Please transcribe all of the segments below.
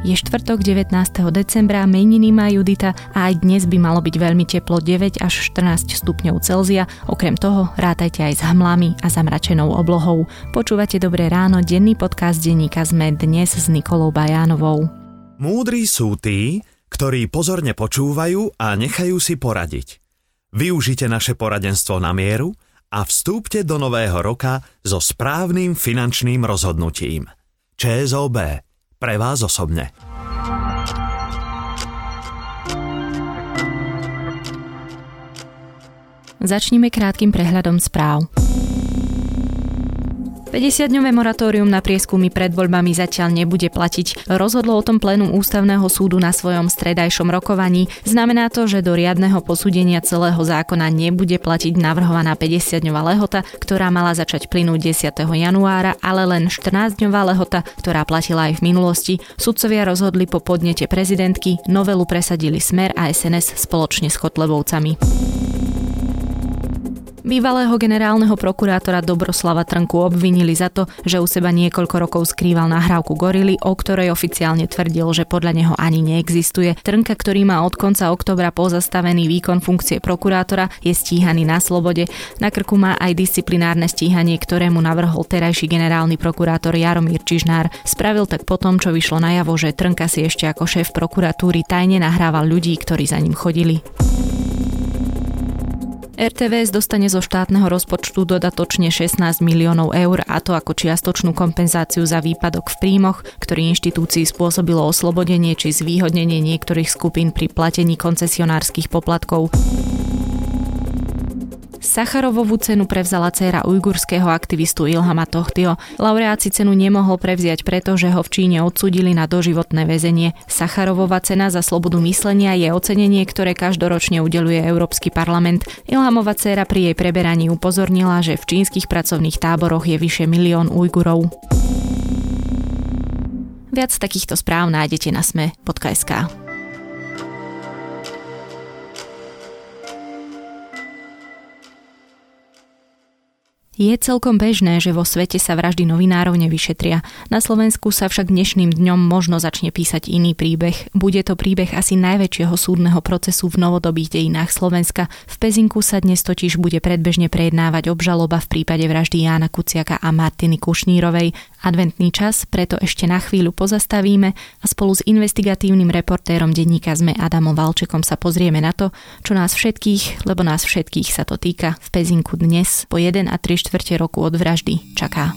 Je štvrtok 19. decembra, meniny má Judita a aj dnes by malo byť veľmi teplo 9 až 14 stupňov Celzia. Okrem toho rátajte aj s hmlami a zamračenou oblohou. Počúvate Dobré ráno, denný podcast denníka sme dnes s Nikolou Bajánovou. Múdri sú tí, ktorí pozorne počúvajú a nechajú si poradiť. Využite naše poradenstvo na mieru a vstúpte do nového roka so správnym finančným rozhodnutím. ČSOB pre vás osobne. Začníme krátkým prehľadom správ. 50-dňové moratórium na prieskumy pred voľbami zatiaľ nebude platiť. Rozhodlo o tom plénum ústavného súdu na svojom stredajšom rokovaní. Znamená to, že do riadneho posúdenia celého zákona nebude platiť navrhovaná 50-dňová lehota, ktorá mala začať plynúť 10. januára, ale len 14-dňová lehota, ktorá platila aj v minulosti. Sudcovia rozhodli po podnete prezidentky, novelu presadili Smer a SNS spoločne s Kotlebovcami. Bývalého generálneho prokurátora Dobroslava Trnku obvinili za to, že u seba niekoľko rokov skrýval nahrávku Gorily, o ktorej oficiálne tvrdil, že podľa neho ani neexistuje. Trnka, ktorý má od konca oktobra pozastavený výkon funkcie prokurátora, je stíhaný na slobode. Na krku má aj disciplinárne stíhanie, ktorému navrhol terajší generálny prokurátor Jaromír Čižnár. Spravil tak potom, čo vyšlo najavo, že Trnka si ešte ako šéf prokuratúry tajne nahrával ľudí, ktorí za ním chodili. RTVS dostane zo štátneho rozpočtu dodatočne 16 miliónov eur a to ako čiastočnú kompenzáciu za výpadok v príjmoch, ktorý inštitúcii spôsobilo oslobodenie či zvýhodnenie niektorých skupín pri platení koncesionárskych poplatkov. Sacharovovú cenu prevzala dcéra ujgurského aktivistu Ilhama Tohtio. Laureát si cenu nemohol prevziať preto, že ho v Číne odsudili na doživotné väzenie. Sacharovova cena za slobodu myslenia je ocenenie, ktoré každoročne udeluje Európsky parlament. Ilhamova dcéra pri jej preberaní upozornila, že v čínskych pracovných táboroch je vyše milión Ujgurov. Viac takýchto správ nájdete na sme.sk. Je celkom bežné, že vo svete sa vraždy novinárov nevyšetria. Na Slovensku sa však dnešným dňom možno začne písať iný príbeh. Bude to príbeh asi najväčšieho súdneho procesu v novodobých dejinách Slovenska. V Pezinku sa dnes totiž bude predbežne prejednávať obžaloba v prípade vraždy Jána Kuciaka a Martiny Kušnírovej. Adventný čas preto ešte na chvíľu pozastavíme a spolu s investigatívnym reportérom denníka sme Adamom Valčekom sa pozrieme na to, čo nás všetkých, lebo nás všetkých sa to týka v Pezinku dnes po 1 a 3 štvrte roku od vraždy čaká.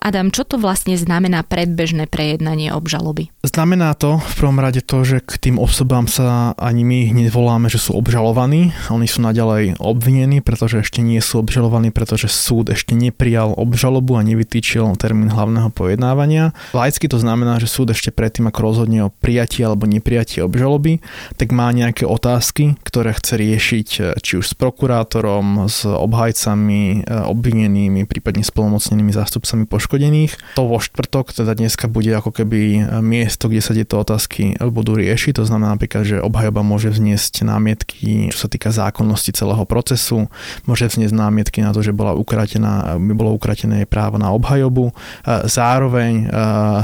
Adam, čo to vlastne znamená predbežné prejednanie obžaloby? Znamená to v prvom rade to, že k tým osobám sa ani my hneď že sú obžalovaní. Oni sú naďalej obvinení, pretože ešte nie sú obžalovaní, pretože súd ešte neprijal obžalobu a nevytýčil termín hlavného pojednávania. Laicky to znamená, že súd ešte predtým, ako rozhodne o prijatí alebo neprijatí obžaloby, tak má nejaké otázky, ktoré chce riešiť či už s prokurátorom, s obhajcami, obvinenými, prípadne spolomocnenými zástupcami poškodení poškodených. To vo štvrtok, teda dneska bude ako keby miesto, kde sa tieto otázky budú riešiť. To znamená napríklad, že obhajoba môže vzniesť námietky, čo sa týka zákonnosti celého procesu, môže vzniesť námietky na to, že bola ukratená, by bolo ukratené právo na obhajobu. Zároveň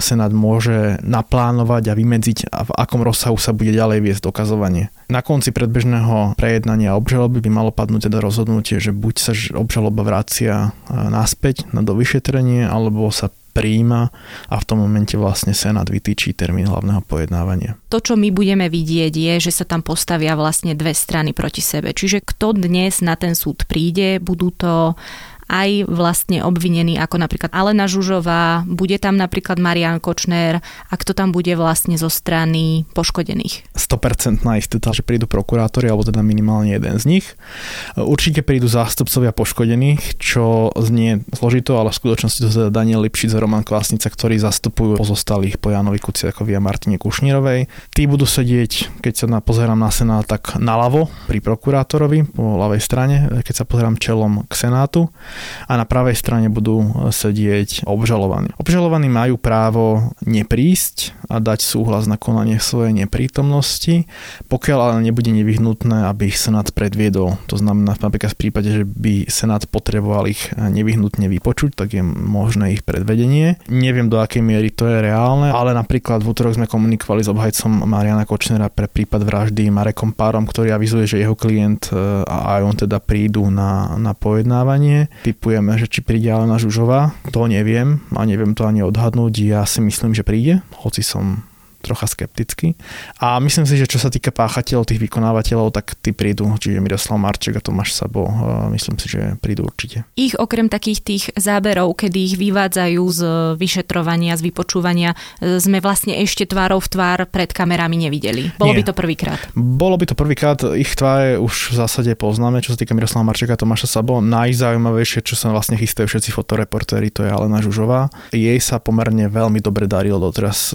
Senát môže naplánovať a vymedziť, v akom rozsahu sa bude ďalej viesť dokazovanie. Na konci predbežného prejednania obžaloby by malo padnúť teda rozhodnutie, že buď sa obžaloba vracia naspäť na dovyšetrenie, alebo alebo sa príjma a v tom momente vlastne Senát vytýči termín hlavného pojednávania. To, čo my budeme vidieť, je, že sa tam postavia vlastne dve strany proti sebe. Čiže kto dnes na ten súd príde, budú to aj vlastne obvinený ako napríklad Alena Žužová, bude tam napríklad Marian Kočner a kto tam bude vlastne zo strany poškodených? 100% istota, že prídu prokurátori, alebo teda minimálne jeden z nich. Určite prídu zástupcovia poškodených, čo znie zložito, ale v skutočnosti to teda Daniel Lipšic a Roman Kvásnica, ktorí zastupujú pozostalých po Janovi Kuciakovi a Martine Kušnírovej. Tí budú sedieť, keď sa na, pozerám na Senát, tak naľavo pri prokurátorovi po ľavej strane, keď sa pozerám čelom k Senátu a na pravej strane budú sedieť obžalovaní. Obžalovaní majú právo neprísť a dať súhlas na konanie svojej neprítomnosti, pokiaľ ale nebude nevyhnutné, aby ich Senát predviedol. To znamená napríklad v prípade, že by Senát potreboval ich nevyhnutne vypočuť, tak je možné ich predvedenie. Neviem do akej miery to je reálne, ale napríklad v útorok sme komunikovali s obhajcom Mariana Kočnera pre prípad vraždy Marekom Párom, ktorý avizuje, že jeho klient e, a aj on teda prídu na, na pojednávanie. Typujeme, že či príde Alena Žužová, to neviem a neviem to ani odhadnúť. Ja si myslím, že príde, hoci som trocha skeptický. A myslím si, že čo sa týka páchateľov, tých vykonávateľov, tak tí prídu, čiže Miroslav Marček a Tomáš Sabo, myslím si, že prídu určite. Ich okrem takých tých záberov, kedy ich vyvádzajú z vyšetrovania, z vypočúvania, e, sme vlastne ešte tvárov v tvár pred kamerami nevideli. Bolo Nie. by to prvýkrát? Bolo by to prvýkrát, ich tváre už v zásade poznáme, čo sa týka Miroslava Marčeka a Tomáša Sabo. Najzaujímavejšie, čo sa vlastne chystajú všetci fotoreportéri, to je Alena Žužová. Jej sa pomerne veľmi dobre darilo doteraz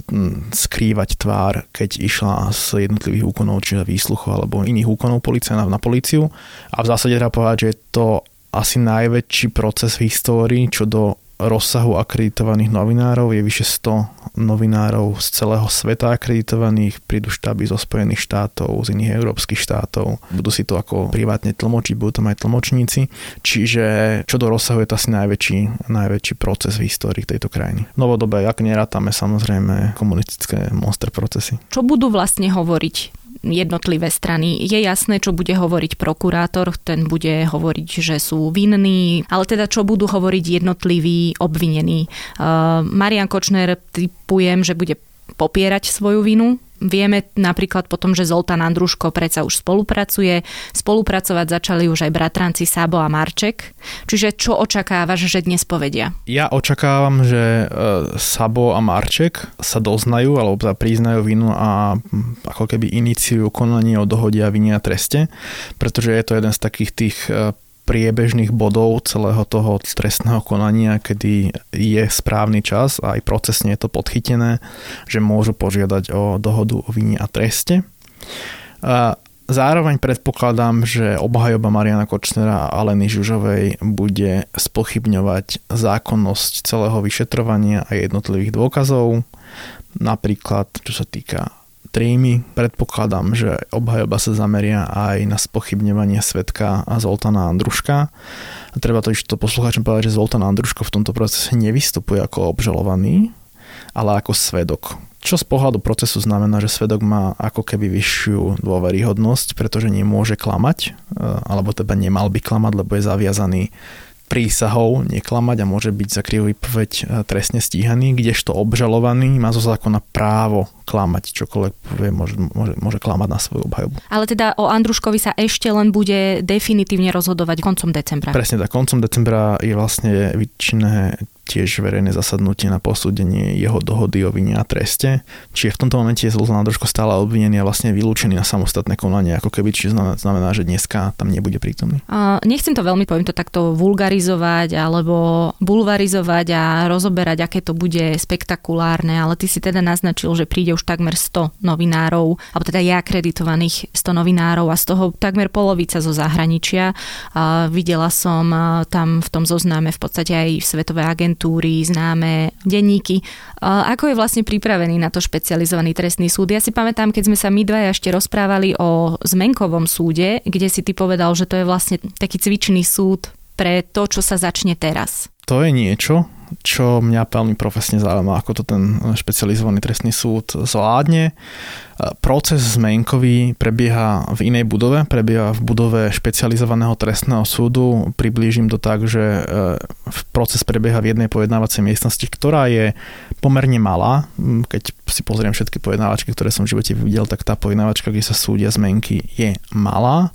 skrývať skrývať tvár, keď išla z jednotlivých úkonov, čiže výsluchov alebo iných úkonov policia na, na políciu. A v zásade treba povedať, že je to asi najväčší proces v histórii, čo do rozsahu akreditovaných novinárov. Je vyše 100 novinárov z celého sveta akreditovaných, prídu štáby zo Spojených štátov, z iných európskych štátov, budú si to ako privátne tlmočiť, budú tam aj tlmočníci, čiže čo do rozsahu je to asi najväčší, najväčší proces v histórii tejto krajiny. V novodobé, ak nerátame samozrejme komunistické monster procesy. Čo budú vlastne hovoriť jednotlivé strany. Je jasné, čo bude hovoriť prokurátor, ten bude hovoriť, že sú vinní, ale teda čo budú hovoriť jednotliví obvinení. Uh, Marian Kočner typujem, že bude popierať svoju vinu, Vieme napríklad potom, že Zoltán Andruško predsa už spolupracuje. Spolupracovať začali už aj bratranci Sabo a Marček. Čiže čo očakávaš, že dnes povedia? Ja očakávam, že e, Sabo a Marček sa doznajú alebo teda priznajú vinu a ako keby iniciujú konanie o dohode a vine a treste, pretože je to jeden z takých tých e, priebežných bodov celého toho trestného konania, kedy je správny čas a aj procesne je to podchytené, že môžu požiadať o dohodu o vine a treste. A zároveň predpokladám, že obhajoba Mariana Kočnera a Aleny Žužovej bude spochybňovať zákonnosť celého vyšetrovania a jednotlivých dôkazov, napríklad čo sa týka trímy. Predpokladám, že obhajoba sa zameria aj na spochybňovanie svetka a Zoltana Andruška. A treba to ešte to poslucháčom povedať, že Zoltán Andruško v tomto procese nevystupuje ako obžalovaný, ale ako svedok. Čo z pohľadu procesu znamená, že svedok má ako keby vyššiu dôveryhodnosť, pretože nemôže klamať, e, alebo teda nemal by klamať, lebo je zaviazaný prísahou neklamať a môže byť za krivú výpoveď e, trestne stíhaný, kdežto obžalovaný má zo zákona právo klamať, čokoľvek povie, môže, môže, môže klamať na svoju obhajobu. Ale teda o Andruškovi sa ešte len bude definitívne rozhodovať koncom decembra. Presne tak, koncom decembra je vlastne vyčné tiež verejné zasadnutie na posúdenie jeho dohody o vine a treste. Čiže v tomto momente je Zoltán Andruško stále obvinený a vlastne vylúčený na samostatné konanie, ako keby, čiže znamená, že dneska tam nebude prítomný. A nechcem to veľmi, poviem to takto, vulgarizovať alebo bulvarizovať a rozoberať, aké to bude spektakulárne, ale ty si teda naznačil, že príde už takmer 100 novinárov, alebo teda je akreditovaných 100 novinárov a z toho takmer polovica zo zahraničia. A videla som tam v tom zozname v podstate aj svetové agenty agentúry, známe denníky. Ako je vlastne pripravený na to špecializovaný trestný súd? Ja si pamätám, keď sme sa my dvaja ešte rozprávali o zmenkovom súde, kde si ty povedal, že to je vlastne taký cvičný súd pre to, čo sa začne teraz. To je niečo, čo mňa veľmi profesne zaujíma, ako to ten špecializovaný trestný súd zvládne. Proces zmenkový prebieha v inej budove, prebieha v budove špecializovaného trestného súdu. Priblížim to tak, že e, proces prebieha v jednej pojednávacej miestnosti, ktorá je pomerne malá. Keď si pozriem všetky pojednávačky, ktoré som v živote videl, tak tá pojednávačka, kde sa súdia zmenky, je malá.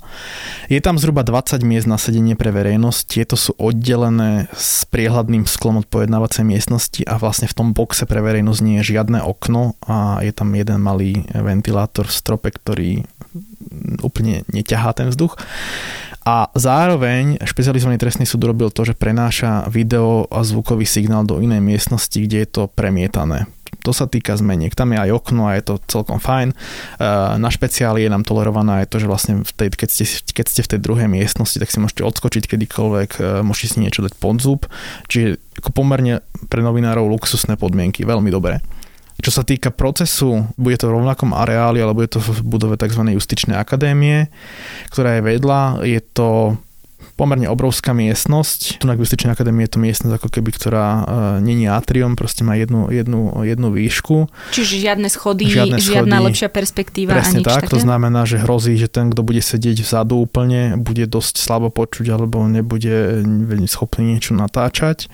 Je tam zhruba 20 miest na sedenie pre verejnosť. Tieto sú oddelené s priehľadným sklom od pojednávacej miestnosti a vlastne v tom boxe pre verejnosť nie je žiadne okno a je tam jeden malý ventilátor v strope, ktorý úplne neťahá ten vzduch. A zároveň špecializovaný trestný súd robil to, že prenáša video a zvukový signál do inej miestnosti, kde je to premietané. To sa týka zmeniek. Tam je aj okno a je to celkom fajn. Na špeciáli je nám tolerované aj to, že vlastne v tej, keď, ste, keď ste v tej druhej miestnosti, tak si môžete odskočiť kedykoľvek, môžete si niečo dať pod zub. Čiže ako pomerne pre novinárov luxusné podmienky, veľmi dobré. Čo sa týka procesu, bude to v rovnakom areáli, alebo je to v budove tzv. justičnej akadémie, ktorá je vedľa. Je to pomerne obrovská miestnosť. Tu na Justičnej akadémii je to miestnosť ako keby, ktorá uh, není atrium, proste má jednu, jednu, jednu výšku. Čiže žiadne schody, žiadne žiadna schody, lepšia perspektíva Presne a nič tak, také? to znamená, že hrozí, že ten, kto bude sedieť vzadu úplne, bude dosť slabo počuť alebo nebude schopný niečo natáčať.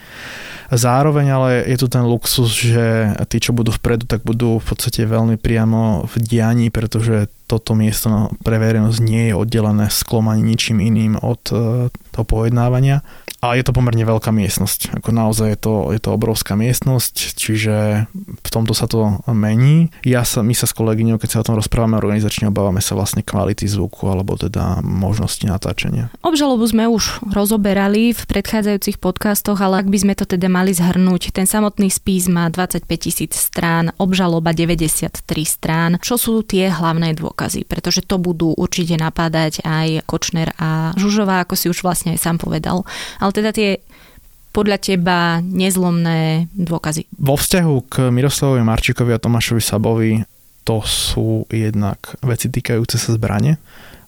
Zároveň ale je tu ten luxus, že tí, čo budú vpredu, tak budú v podstate veľmi priamo v dianí, pretože toto miesto pre verejnosť nie je oddelené sklom ani ničím iným od e, toho pojednávania. A je to pomerne veľká miestnosť. Ako naozaj je to, je to obrovská miestnosť, čiže v tomto sa to mení. Ja sa, my sa s kolegyňou, keď sa o tom rozprávame organizačne, obávame sa vlastne kvality zvuku alebo teda možnosti natáčania. Obžalobu sme už rozoberali v predchádzajúcich podcastoch, ale ak by sme to teda mali zhrnúť, ten samotný spis má 25 tisíc strán, obžaloba 93 strán. Čo sú tie hlavné dôkazy? Pretože to budú určite napádať aj Kočner a Žužová, ako si už vlastne aj sám povedal. Ale teda tie podľa teba nezlomné dôkazy? Vo vzťahu k Miroslavovi Marčikovi a Tomášovi Sabovi to sú jednak veci týkajúce sa zbrane.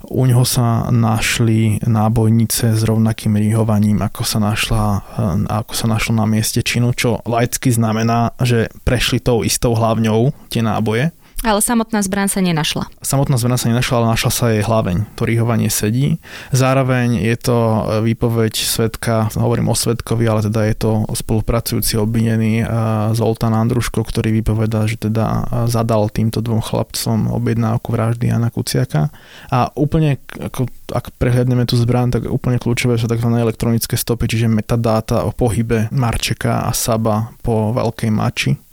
U ňoho sa našli nábojnice s rovnakým rýhovaním, ako sa, našla, ako sa našlo na mieste činu, čo laicky znamená, že prešli tou istou hlavňou tie náboje ale samotná zbraň sa nenašla. Samotná zbraň sa nenašla, ale našla sa jej hlaveň. To rýhovanie sedí. Zároveň je to výpoveď svetka, hovorím o svetkovi, ale teda je to spolupracujúci obvinený Zoltán Andruško, ktorý vypovedá, že teda zadal týmto dvom chlapcom objednávku vraždy Jana Kuciaka. A úplne, ako, ak prehľadneme tú zbraň, tak úplne kľúčové sú tzv. elektronické stopy, čiže metadáta o pohybe Marčeka a Saba po Veľkej Mači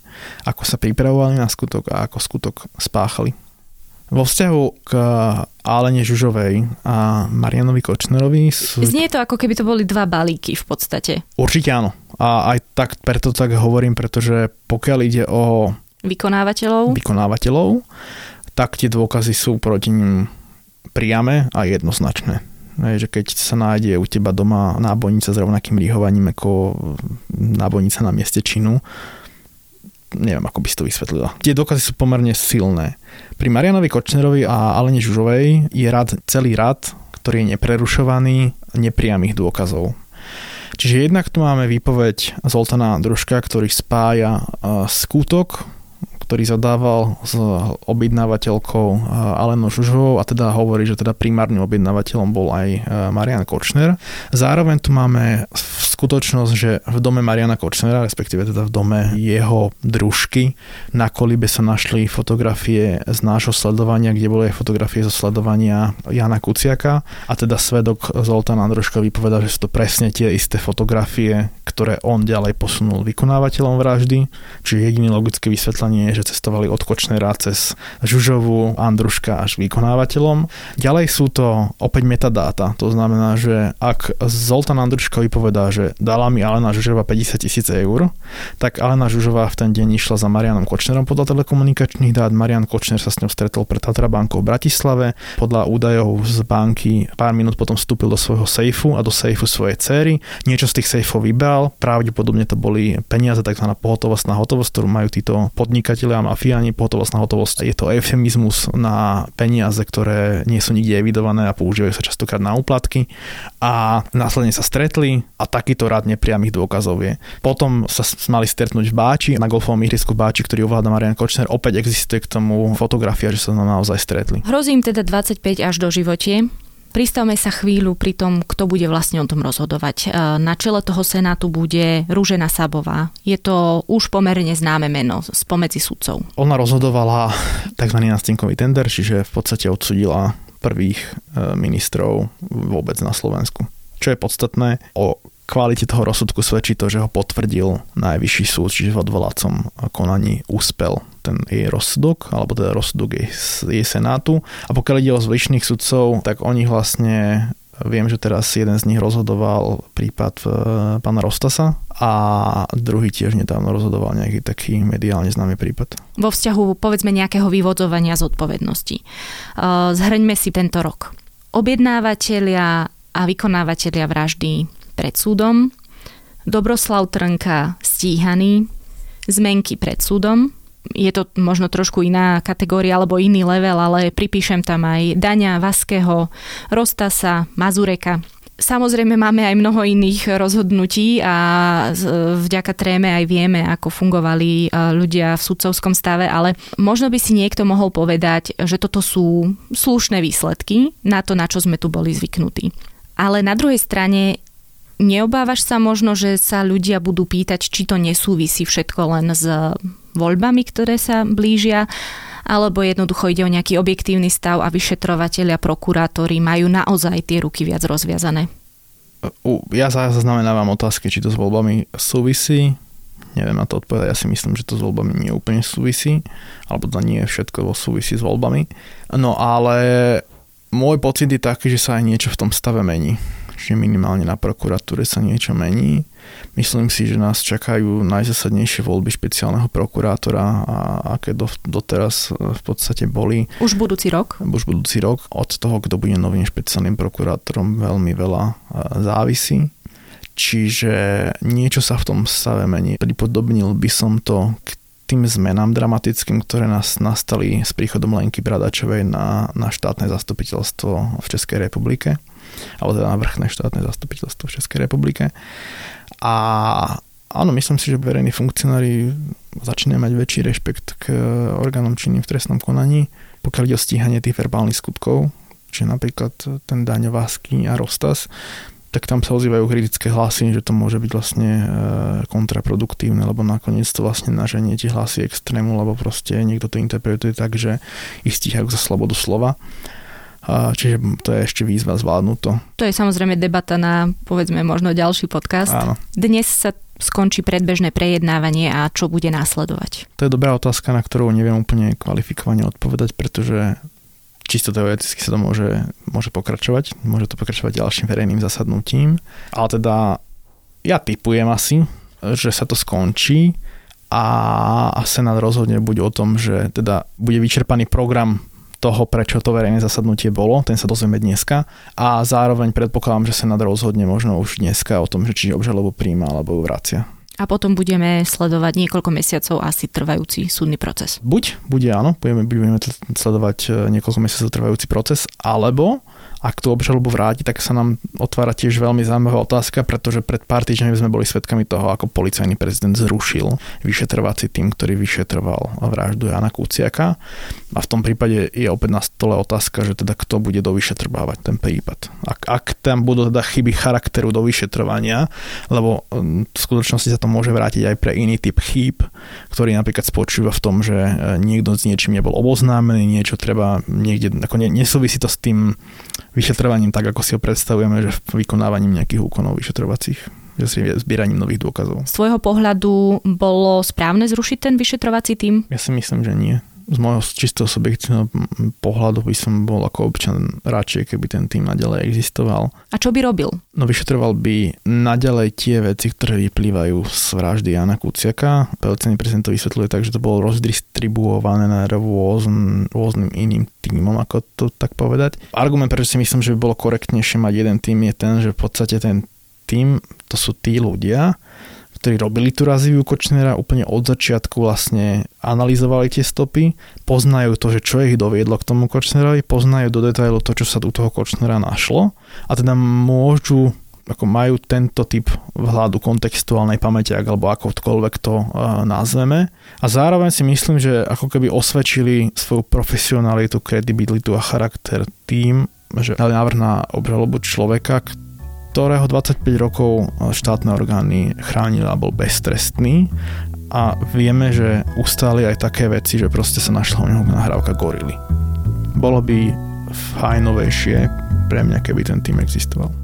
ako sa pripravovali na skutok a ako skutok spáchali. Vo vzťahu k Alene Žužovej a Marianovi Kočnerovi sú... Znie to ako keby to boli dva balíky v podstate. Určite áno. A aj tak, preto tak hovorím, pretože pokiaľ ide o... Vykonávateľov. Vykonávateľov, tak tie dôkazy sú proti ním priame a jednoznačné. že keď sa nájde u teba doma nábojnica s rovnakým rýhovaním ako nábojnica na mieste činu, neviem, ako by si to vysvetlila. Tie dôkazy sú pomerne silné. Pri Marianovi Kočnerovi a Alene Žužovej je rad, celý rad, ktorý je neprerušovaný nepriamých dôkazov. Čiže jednak tu máme výpoveď Zoltana Družka, ktorý spája skutok ktorý zadával s objednávateľkou eh, Alenou Žužovou a teda hovorí, že teda primárnym objednávateľom bol aj eh, Marian Kočner. Zároveň tu máme skutočnosť, že v dome Mariana Kočnera, respektíve teda v dome jeho družky, na kolibe sa našli fotografie z nášho sledovania, kde boli aj fotografie zo sledovania Jana Kuciaka. A teda svedok Zoltán Androško vypovedal, že sú to presne tie isté fotografie, ktoré on ďalej posunul vykonávateľom vraždy, čiže jediné logické vysvetlenie je, že cestovali od Kočnera cez Žužovu, Andruška až vykonávateľom. Ďalej sú to opäť metadáta, to znamená, že ak Zoltán Andruška vypovedá, že dala mi Alena Žužova 50 tisíc eur, tak Alena Žužová v ten deň išla za Marianom Kočnerom podľa telekomunikačných dát. Marian Kočner sa s ňou stretol pred Tatra bankou v Bratislave. Podľa údajov z banky pár minút potom vstúpil do svojho sejfu a do sejfu svojej cery. Niečo z tých sejfov vybral, pravdepodobne to boli peniaze, tzv. pohotovostná hotovosť, ktorú majú títo podnikatelia a mafiáni, pohotovostná hotovosť. Je to eufemizmus na peniaze, ktoré nie sú nikde evidované a používajú sa častokrát na úplatky a následne sa stretli a takýto rád nepriamých dôkazov je. Potom sa mali stretnúť v Báči, na golfovom ihrisku Báči, ktorý ovláda Marian Kočner. Opäť existuje k tomu fotografia, že sa naozaj stretli. Hrozím teda 25 až do životie. Pristavme sa chvíľu pri tom, kto bude vlastne o tom rozhodovať. E, na čele toho senátu bude Rúžena Sabová. Je to už pomerne známe meno spomedzi sudcov. Ona rozhodovala tzv. nástinkový tender, čiže v podstate odsudila prvých e, ministrov vôbec na Slovensku. Čo je podstatné, o kvalite toho rozsudku svedčí to, že ho potvrdil najvyšší súd, čiže v odvolacom konaní úspel ten jej rozsudok, alebo teda rozsudok jej, jej senátu. A pokiaľ ide o zvyšných sudcov, tak oni vlastne Viem, že teraz jeden z nich rozhodoval prípad e, pána Rostasa a druhý tiež nedávno rozhodoval nejaký taký mediálne známy prípad. Vo vzťahu povedzme nejakého vyvodzovania zodpovednosti. E, zhrňme si tento rok. Objednávateľia a vykonávateľia vraždy pred súdom, Dobroslav Trnka stíhaný, zmenky pred súdom, je to možno trošku iná kategória alebo iný level, ale pripíšem tam aj Daňa, Vaského, Rostasa, Mazureka. Samozrejme máme aj mnoho iných rozhodnutí a vďaka tréme aj vieme, ako fungovali e, ľudia v sudcovskom stave, ale možno by si niekto mohol povedať, že toto sú slušné výsledky na to, na čo sme tu boli zvyknutí. Ale na druhej strane neobávaš sa možno, že sa ľudia budú pýtať, či to nesúvisí všetko len s voľbami, ktoré sa blížia, alebo jednoducho ide o nejaký objektívny stav a vyšetrovateľia, prokurátori majú naozaj tie ruky viac rozviazané? Ja zaznamenávam otázky, či to s voľbami súvisí. Neviem na to odpovedať, ja si myslím, že to s voľbami nie úplne súvisí, alebo to nie je všetko súvisí s voľbami. No ale môj pocit je taký, že sa aj niečo v tom stave mení že minimálne na prokuratúre sa niečo mení. Myslím si, že nás čakajú najzasadnejšie voľby špeciálneho prokurátora, a aké do, doteraz v podstate boli. Už budúci rok? Už budúci rok. Od toho, kto bude novým špeciálnym prokurátorom, veľmi veľa e, závisí. Čiže niečo sa v tom stave mení. Pripodobnil by som to k tým zmenám dramatickým, ktoré nás nastali s príchodom Lenky Bradačovej na, na štátne zastupiteľstvo v Českej republike alebo teda na vrchné štátne zastupiteľstvo v Českej republike. A áno, myslím si, že verejní funkcionári začínajú mať väčší rešpekt k orgánom činným v trestnom konaní, pokiaľ ide o stíhanie tých verbálnych skutkov, čiže napríklad ten Daňovásky a Rostas, tak tam sa ozývajú kritické hlasy, že to môže byť vlastne e, kontraproduktívne, lebo nakoniec to vlastne naženie tie hlasy extrému, lebo proste niekto to interpretuje tak, že ich stíhajú za slobodu slova. Čiže to je ešte výzva zvládnuť to. To je samozrejme debata na, povedzme, možno ďalší podcast. Áno. Dnes sa skončí predbežné prejednávanie a čo bude následovať? To je dobrá otázka, na ktorú neviem úplne kvalifikovane odpovedať, pretože čisto teoreticky sa to môže, môže pokračovať. Môže to pokračovať ďalším verejným zasadnutím. Ale teda ja typujem asi, že sa to skončí a Senát rozhodne buď o tom, že teda bude vyčerpaný program toho, prečo to verejné zasadnutie bolo, ten sa dozvieme dneska a zároveň predpokladám, že Senát rozhodne možno už dneska o tom, že či obžalobu príjma alebo vracia. A potom budeme sledovať niekoľko mesiacov asi trvajúci súdny proces. Buď, bude áno, budeme, budeme sledovať e, niekoľko mesiacov trvajúci proces, alebo ak tú obžalobu vráti, tak sa nám otvára tiež veľmi zaujímavá otázka, pretože pred pár týždňami sme boli svedkami toho, ako policajný prezident zrušil vyšetrovací tým, ktorý vyšetroval vraždu Jana Kuciaka. A v tom prípade je opäť na stole otázka, že teda kto bude dovyšetrovávať ten prípad. Ak, ak tam budú teda chyby charakteru do vyšetrovania, lebo hm, v skutočnosti sa to môže vrátiť aj pre iný typ chýb, ktorý napríklad spočíva v tom, že e, niekto s niečím nebol oboznámený, niečo treba niekde, ako nesúvisí to s tým vyšetrovaním tak, ako si ho predstavujeme, že vykonávaním nejakých úkonov vyšetrovacích že si zbieraním nových dôkazov. Z tvojho pohľadu bolo správne zrušiť ten vyšetrovací tým? Ja si myslím, že nie z môjho čistého subjektívneho pohľadu by som bol ako občan radšej, keby ten tým naďalej existoval. A čo by robil? No vyšetroval by naďalej tie veci, ktoré vyplývajú z vraždy Jana Kuciaka. Policajný prezident to vysvetľuje tak, že to bolo rozdistribuované na rôzn, rôznym iným týmom, ako to tak povedať. Argument, prečo si myslím, že by bolo korektnejšie mať jeden tým, je ten, že v podstate ten tým, to sú tí ľudia, ktorí robili tú razivú Kočnera úplne od začiatku vlastne analyzovali tie stopy, poznajú to, že čo ich doviedlo k tomu Kočnerovi, poznajú do detailu to, čo sa u toho Kočnera našlo a teda môžu ako majú tento typ vhľadu kontextuálnej pamäte, alebo akokoľvek to uh, nazveme. A zároveň si myslím, že ako keby osvedčili svoju profesionalitu, kredibilitu a charakter tým, že dali návrh na obžalobu človeka, ktorého 25 rokov štátne orgány chránili a bol beztrestný a vieme, že ustáli aj také veci, že proste sa našla u neho nahrávka gorily. Bolo by fajnovejšie pre mňa, keby ten tým existoval.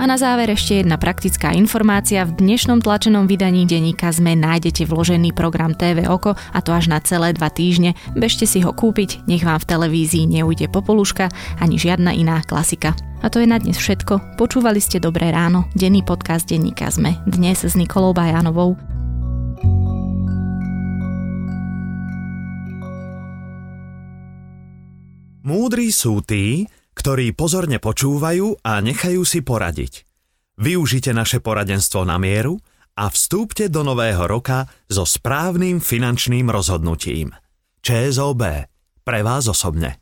A na záver ešte jedna praktická informácia. V dnešnom tlačenom vydaní denníka sme nájdete vložený program TV Oko a to až na celé dva týždne. Bežte si ho kúpiť, nech vám v televízii neujde popoluška ani žiadna iná klasika. A to je na dnes všetko. Počúvali ste Dobré ráno, denný podcast denníka sme. Dnes s Nikolou Bajanovou. Múdri sú tí, ktorí pozorne počúvajú a nechajú si poradiť. Využite naše poradenstvo na mieru a vstúpte do nového roka so správnym finančným rozhodnutím. ČSOB. Pre vás osobne.